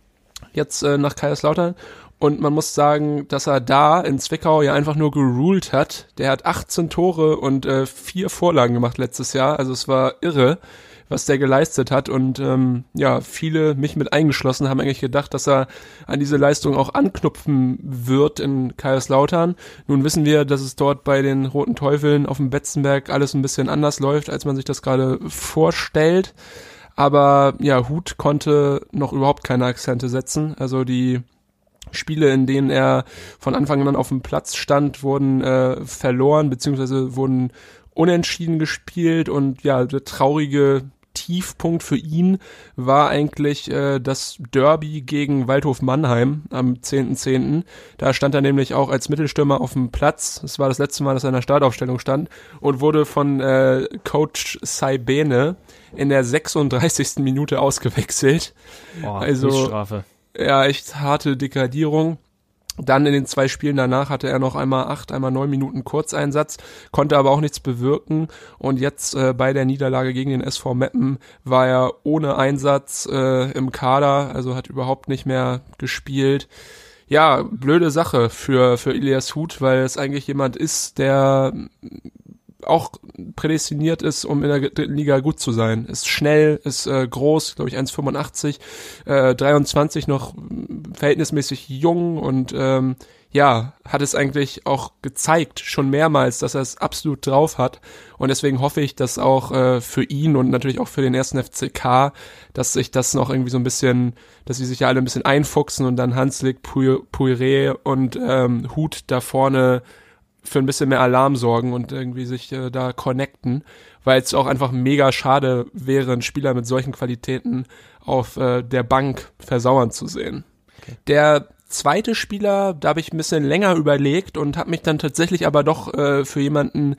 jetzt äh, nach Kaiserslautern. Und man muss sagen, dass er da in Zwickau ja einfach nur geruled hat. Der hat 18 Tore und äh, vier Vorlagen gemacht letztes Jahr. Also es war irre was der geleistet hat. Und ähm, ja, viele, mich mit eingeschlossen, haben eigentlich gedacht, dass er an diese Leistung auch anknüpfen wird in Kaiserslautern. Nun wissen wir, dass es dort bei den Roten Teufeln auf dem Betzenberg alles ein bisschen anders läuft, als man sich das gerade vorstellt. Aber ja, Hut konnte noch überhaupt keine Akzente setzen. Also die Spiele, in denen er von Anfang an auf dem Platz stand, wurden äh, verloren, beziehungsweise wurden unentschieden gespielt und ja, der traurige Tiefpunkt für ihn war eigentlich äh, das Derby gegen Waldhof Mannheim am 10.10. .10. Da stand er nämlich auch als Mittelstürmer auf dem Platz. Das war das letzte Mal, dass er in der Startaufstellung stand und wurde von äh, Coach Saibene in der 36. Minute ausgewechselt. Boah, also ja, echt harte Degradierung. Dann in den zwei Spielen danach hatte er noch einmal acht, einmal neun Minuten Kurzeinsatz, konnte aber auch nichts bewirken. Und jetzt äh, bei der Niederlage gegen den SV Meppen war er ohne Einsatz äh, im Kader, also hat überhaupt nicht mehr gespielt. Ja, blöde Sache für, für Ilias Huth, weil es eigentlich jemand ist, der auch prädestiniert ist, um in der dritten Liga gut zu sein. Ist schnell, ist äh, groß, glaube ich 1,85, äh, 23 noch verhältnismäßig jung und ähm, ja, hat es eigentlich auch gezeigt, schon mehrmals, dass er es absolut drauf hat. Und deswegen hoffe ich, dass auch äh, für ihn und natürlich auch für den ersten FCK, dass sich das noch irgendwie so ein bisschen, dass sie sich ja alle ein bisschen einfuchsen und dann Hanslik, Puire und ähm, Hut da vorne für ein bisschen mehr Alarm sorgen und irgendwie sich äh, da connecten, weil es auch einfach mega schade wäre, einen Spieler mit solchen Qualitäten auf äh, der Bank versauern zu sehen. Okay. Der zweite Spieler, da habe ich ein bisschen länger überlegt und habe mich dann tatsächlich aber doch äh, für jemanden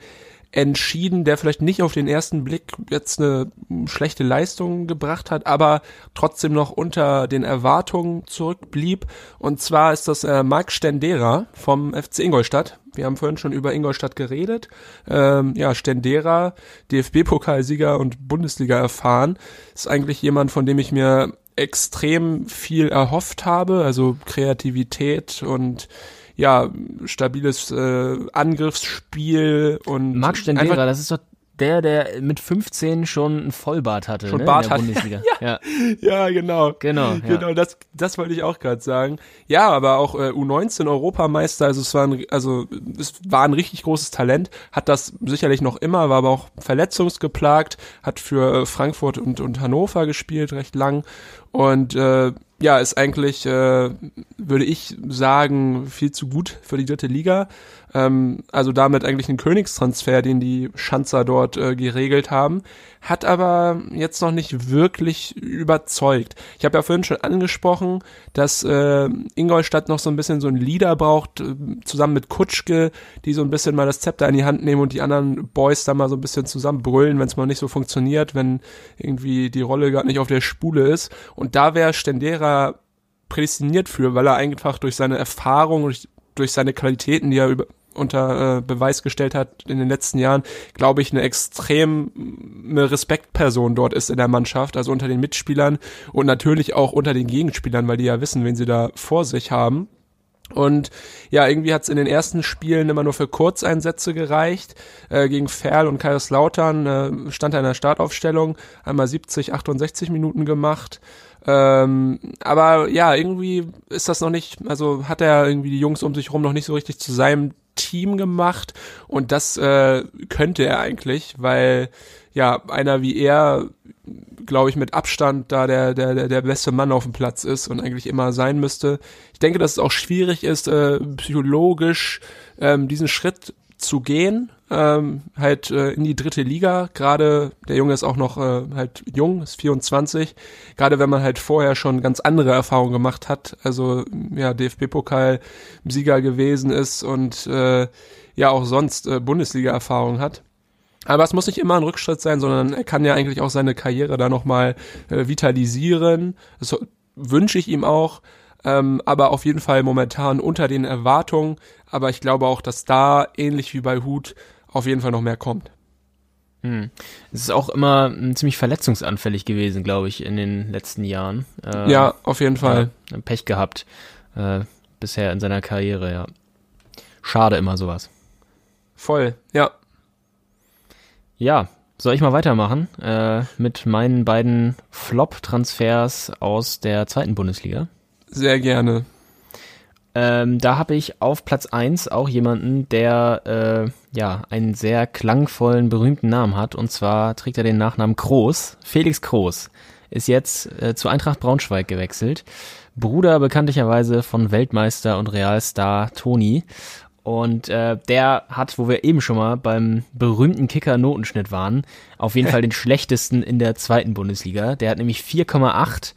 entschieden, der vielleicht nicht auf den ersten Blick jetzt eine schlechte Leistung gebracht hat, aber trotzdem noch unter den Erwartungen zurückblieb. Und zwar ist das äh, Marc Stendera vom FC Ingolstadt. Wir haben vorhin schon über Ingolstadt geredet. Ähm, ja, Stendera, DFB-Pokalsieger und Bundesliga erfahren, ist eigentlich jemand, von dem ich mir extrem viel erhofft habe, also Kreativität und ja, stabiles äh, Angriffsspiel und Marc Stendera, das ist doch der, der mit 15 schon ein Vollbart hatte, schon ne, Bart in der hat. Bundesliga. ja, ja. ja, genau. Genau, ja. genau das, das wollte ich auch gerade sagen. Ja, aber auch äh, U19 Europameister, also es war ein, also es war ein richtig großes Talent, hat das sicherlich noch immer, war aber auch verletzungsgeplagt, hat für äh, Frankfurt und, und Hannover gespielt, recht lang und äh, ja, ist eigentlich, äh, würde ich sagen, viel zu gut für die dritte Liga. Ähm, also damit eigentlich ein Königstransfer, den die Schanzer dort äh, geregelt haben, hat aber jetzt noch nicht wirklich überzeugt. Ich habe ja vorhin schon angesprochen, dass äh, Ingolstadt noch so ein bisschen so ein Leader braucht, äh, zusammen mit Kutschke, die so ein bisschen mal das Zepter in die Hand nehmen und die anderen Boys da mal so ein bisschen zusammen brüllen, wenn es mal nicht so funktioniert, wenn irgendwie die Rolle gerade nicht auf der Spule ist. Und da wäre Stendera prädestiniert für, weil er einfach durch seine Erfahrung und durch seine Qualitäten, die er über, unter äh, Beweis gestellt hat in den letzten Jahren, glaube ich, eine extrem eine Respektperson dort ist in der Mannschaft, also unter den Mitspielern und natürlich auch unter den Gegenspielern, weil die ja wissen, wen sie da vor sich haben. Und ja, irgendwie hat es in den ersten Spielen immer nur für Kurzeinsätze gereicht. Äh, gegen Ferl und Kaiserslautern äh, stand er in der Startaufstellung, einmal 70, 68 Minuten gemacht. Ähm, aber ja, irgendwie ist das noch nicht, also hat er irgendwie die Jungs um sich rum noch nicht so richtig zu seinem Team gemacht und das äh, könnte er eigentlich, weil ja einer wie er, glaube ich, mit Abstand da der, der, der beste Mann auf dem Platz ist und eigentlich immer sein müsste. Ich denke, dass es auch schwierig ist, äh, psychologisch ähm, diesen Schritt zu gehen, ähm, halt äh, in die dritte Liga. Gerade der Junge ist auch noch äh, halt jung, ist 24. Gerade wenn man halt vorher schon ganz andere Erfahrungen gemacht hat, also ja DFB-Pokal-Sieger gewesen ist und äh, ja auch sonst äh, Bundesliga-Erfahrung hat. Aber es muss nicht immer ein Rückschritt sein, sondern er kann ja eigentlich auch seine Karriere da nochmal äh, vitalisieren. Das wünsche ich ihm auch ähm, aber auf jeden Fall momentan unter den Erwartungen. Aber ich glaube auch, dass da ähnlich wie bei Hut auf jeden Fall noch mehr kommt. Hm. Es ist auch immer ziemlich verletzungsanfällig gewesen, glaube ich, in den letzten Jahren. Ähm, ja, auf jeden Fall. Ja, Pech gehabt äh, bisher in seiner Karriere, ja. Schade immer sowas. Voll, ja. Ja, soll ich mal weitermachen äh, mit meinen beiden Flop-Transfers aus der zweiten Bundesliga? Sehr gerne. Ähm, da habe ich auf Platz 1 auch jemanden, der äh, ja einen sehr klangvollen, berühmten Namen hat. Und zwar trägt er den Nachnamen Kroos. Felix Kroos ist jetzt äh, zu Eintracht Braunschweig gewechselt. Bruder bekanntlicherweise von Weltmeister und Realstar Toni. Und äh, der hat, wo wir eben schon mal beim berühmten Kicker-Notenschnitt waren, auf jeden Fall den schlechtesten in der zweiten Bundesliga. Der hat nämlich 4,8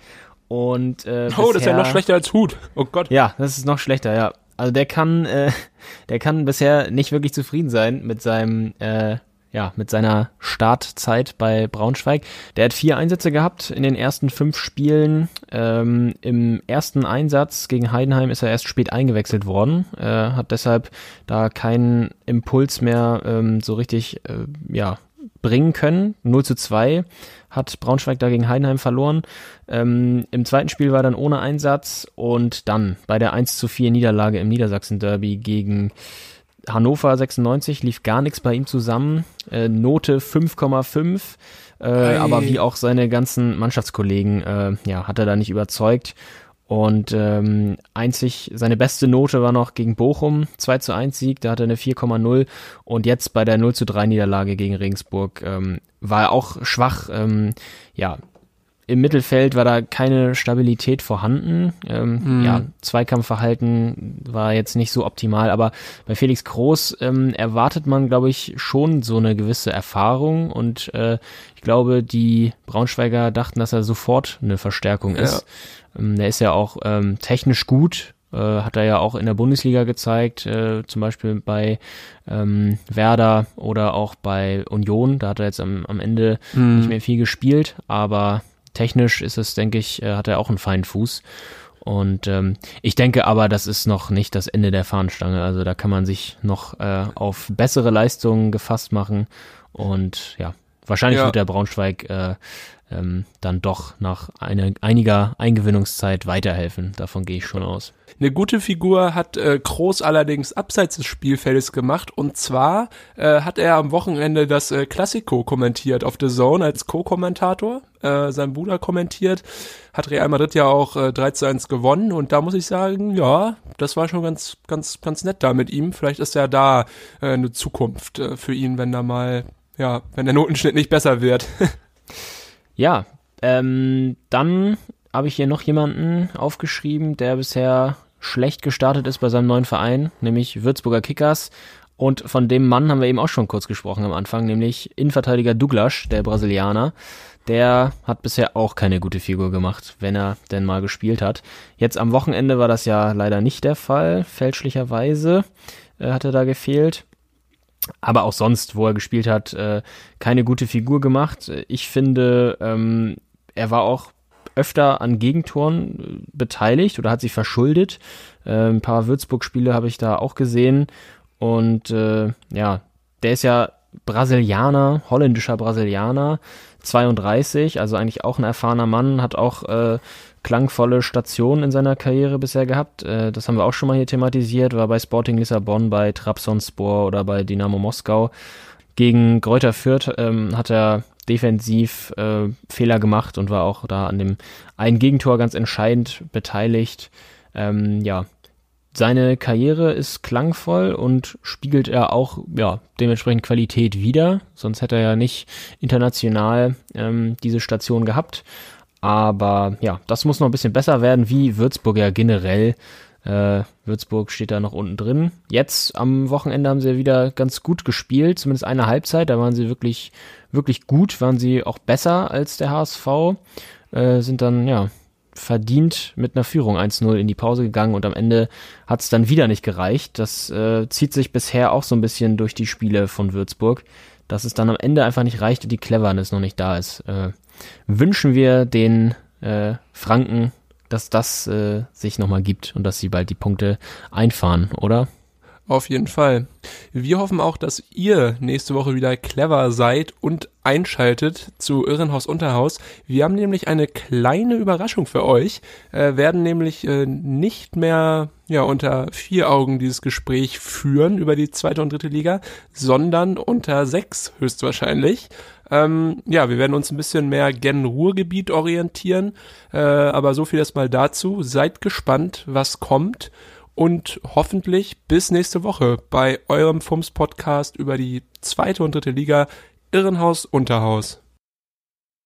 und äh, Oh, das ist ja noch schlechter als Hut. Oh Gott. Ja, das ist noch schlechter, ja. Also der kann, äh, der kann bisher nicht wirklich zufrieden sein mit seinem, äh, ja, mit seiner Startzeit bei Braunschweig. Der hat vier Einsätze gehabt in den ersten fünf Spielen. Ähm, Im ersten Einsatz gegen Heidenheim ist er erst spät eingewechselt worden, äh, hat deshalb da keinen Impuls mehr ähm, so richtig, äh, ja, bringen können. 0 zu 2 hat Braunschweig da gegen Heidenheim verloren. Ähm, Im zweiten Spiel war dann ohne Einsatz und dann bei der 1 zu 4 Niederlage im Niedersachsen-Derby gegen Hannover 96 lief gar nichts bei ihm zusammen. Äh, Note 5,5. Äh, aber wie auch seine ganzen Mannschaftskollegen, äh, ja, hat er da nicht überzeugt. Und ähm, einzig, seine beste Note war noch gegen Bochum, 2 zu 1 Sieg, da hatte er eine 4,0 und jetzt bei der 0 zu 3 Niederlage gegen Regensburg ähm, war er auch schwach. Ähm, ja, im Mittelfeld war da keine Stabilität vorhanden. Ähm, mhm. Ja, Zweikampfverhalten war jetzt nicht so optimal, aber bei Felix Groß ähm, erwartet man, glaube ich, schon so eine gewisse Erfahrung und äh, ich glaube, die Braunschweiger dachten, dass er sofort eine Verstärkung ist. Ja. Ähm, der ist ja auch ähm, technisch gut, äh, hat er ja auch in der Bundesliga gezeigt, äh, zum Beispiel bei ähm, Werder oder auch bei Union. Da hat er jetzt am, am Ende mhm. nicht mehr viel gespielt, aber technisch ist es, denke ich, äh, hat er auch einen feinen Fuß. Und ähm, ich denke aber, das ist noch nicht das Ende der Fahnenstange. Also da kann man sich noch äh, auf bessere Leistungen gefasst machen. Und ja, wahrscheinlich ja. wird der Braunschweig äh, ähm, dann doch nach eine, einiger Eingewinnungszeit weiterhelfen. Davon gehe ich schon aus. Eine gute Figur hat äh, Kroos allerdings abseits des Spielfeldes gemacht und zwar äh, hat er am Wochenende das äh, Classico kommentiert auf The Zone als Co-Kommentator. Äh, sein Bruder kommentiert, hat Real Madrid ja auch äh, 3 zu 1 gewonnen und da muss ich sagen, ja, das war schon ganz, ganz, ganz nett da mit ihm. Vielleicht ist ja da äh, eine Zukunft äh, für ihn, wenn da mal, ja, wenn der Notenschnitt nicht besser wird. Ja, ähm, dann habe ich hier noch jemanden aufgeschrieben, der bisher schlecht gestartet ist bei seinem neuen Verein, nämlich Würzburger Kickers. Und von dem Mann haben wir eben auch schon kurz gesprochen am Anfang, nämlich Innenverteidiger Douglas, der Brasilianer. Der hat bisher auch keine gute Figur gemacht, wenn er denn mal gespielt hat. Jetzt am Wochenende war das ja leider nicht der Fall, fälschlicherweise äh, hat er da gefehlt aber auch sonst, wo er gespielt hat, äh, keine gute Figur gemacht. Ich finde, ähm, er war auch öfter an Gegentoren äh, beteiligt oder hat sich verschuldet. Äh, ein paar Würzburg-Spiele habe ich da auch gesehen. Und äh, ja, der ist ja Brasilianer, holländischer Brasilianer, 32, also eigentlich auch ein erfahrener Mann, hat auch äh, klangvolle Stationen in seiner Karriere bisher gehabt. Äh, das haben wir auch schon mal hier thematisiert, war bei Sporting Lissabon, bei Trabzonspor oder bei Dynamo Moskau. Gegen Greuther Fürth ähm, hat er defensiv äh, Fehler gemacht und war auch da an dem einen Gegentor ganz entscheidend beteiligt. Ähm, ja, seine Karriere ist klangvoll und spiegelt er auch ja dementsprechend Qualität wider. Sonst hätte er ja nicht international ähm, diese Station gehabt. Aber ja, das muss noch ein bisschen besser werden, wie Würzburg ja generell. Äh, Würzburg steht da noch unten drin. Jetzt am Wochenende haben sie wieder ganz gut gespielt, zumindest eine Halbzeit. Da waren sie wirklich, wirklich gut, waren sie auch besser als der HSV. Äh, sind dann, ja, verdient mit einer Führung 1-0 in die Pause gegangen und am Ende hat es dann wieder nicht gereicht. Das äh, zieht sich bisher auch so ein bisschen durch die Spiele von Würzburg, dass es dann am Ende einfach nicht reicht und die Cleverness noch nicht da ist. Äh, wünschen wir den äh, Franken, dass das äh, sich nochmal gibt und dass sie bald die Punkte einfahren, oder? Auf jeden Fall. Wir hoffen auch, dass ihr nächste Woche wieder clever seid und einschaltet zu Irrenhaus Unterhaus. Wir haben nämlich eine kleine Überraschung für euch, äh, werden nämlich äh, nicht mehr ja unter vier Augen dieses Gespräch führen über die zweite und dritte Liga, sondern unter sechs höchstwahrscheinlich. Ähm, ja, wir werden uns ein bisschen mehr gen Ruhrgebiet orientieren, äh, aber so viel erstmal dazu. Seid gespannt, was kommt und hoffentlich bis nächste Woche bei eurem FUMS Podcast über die zweite und dritte Liga Irrenhaus Unterhaus.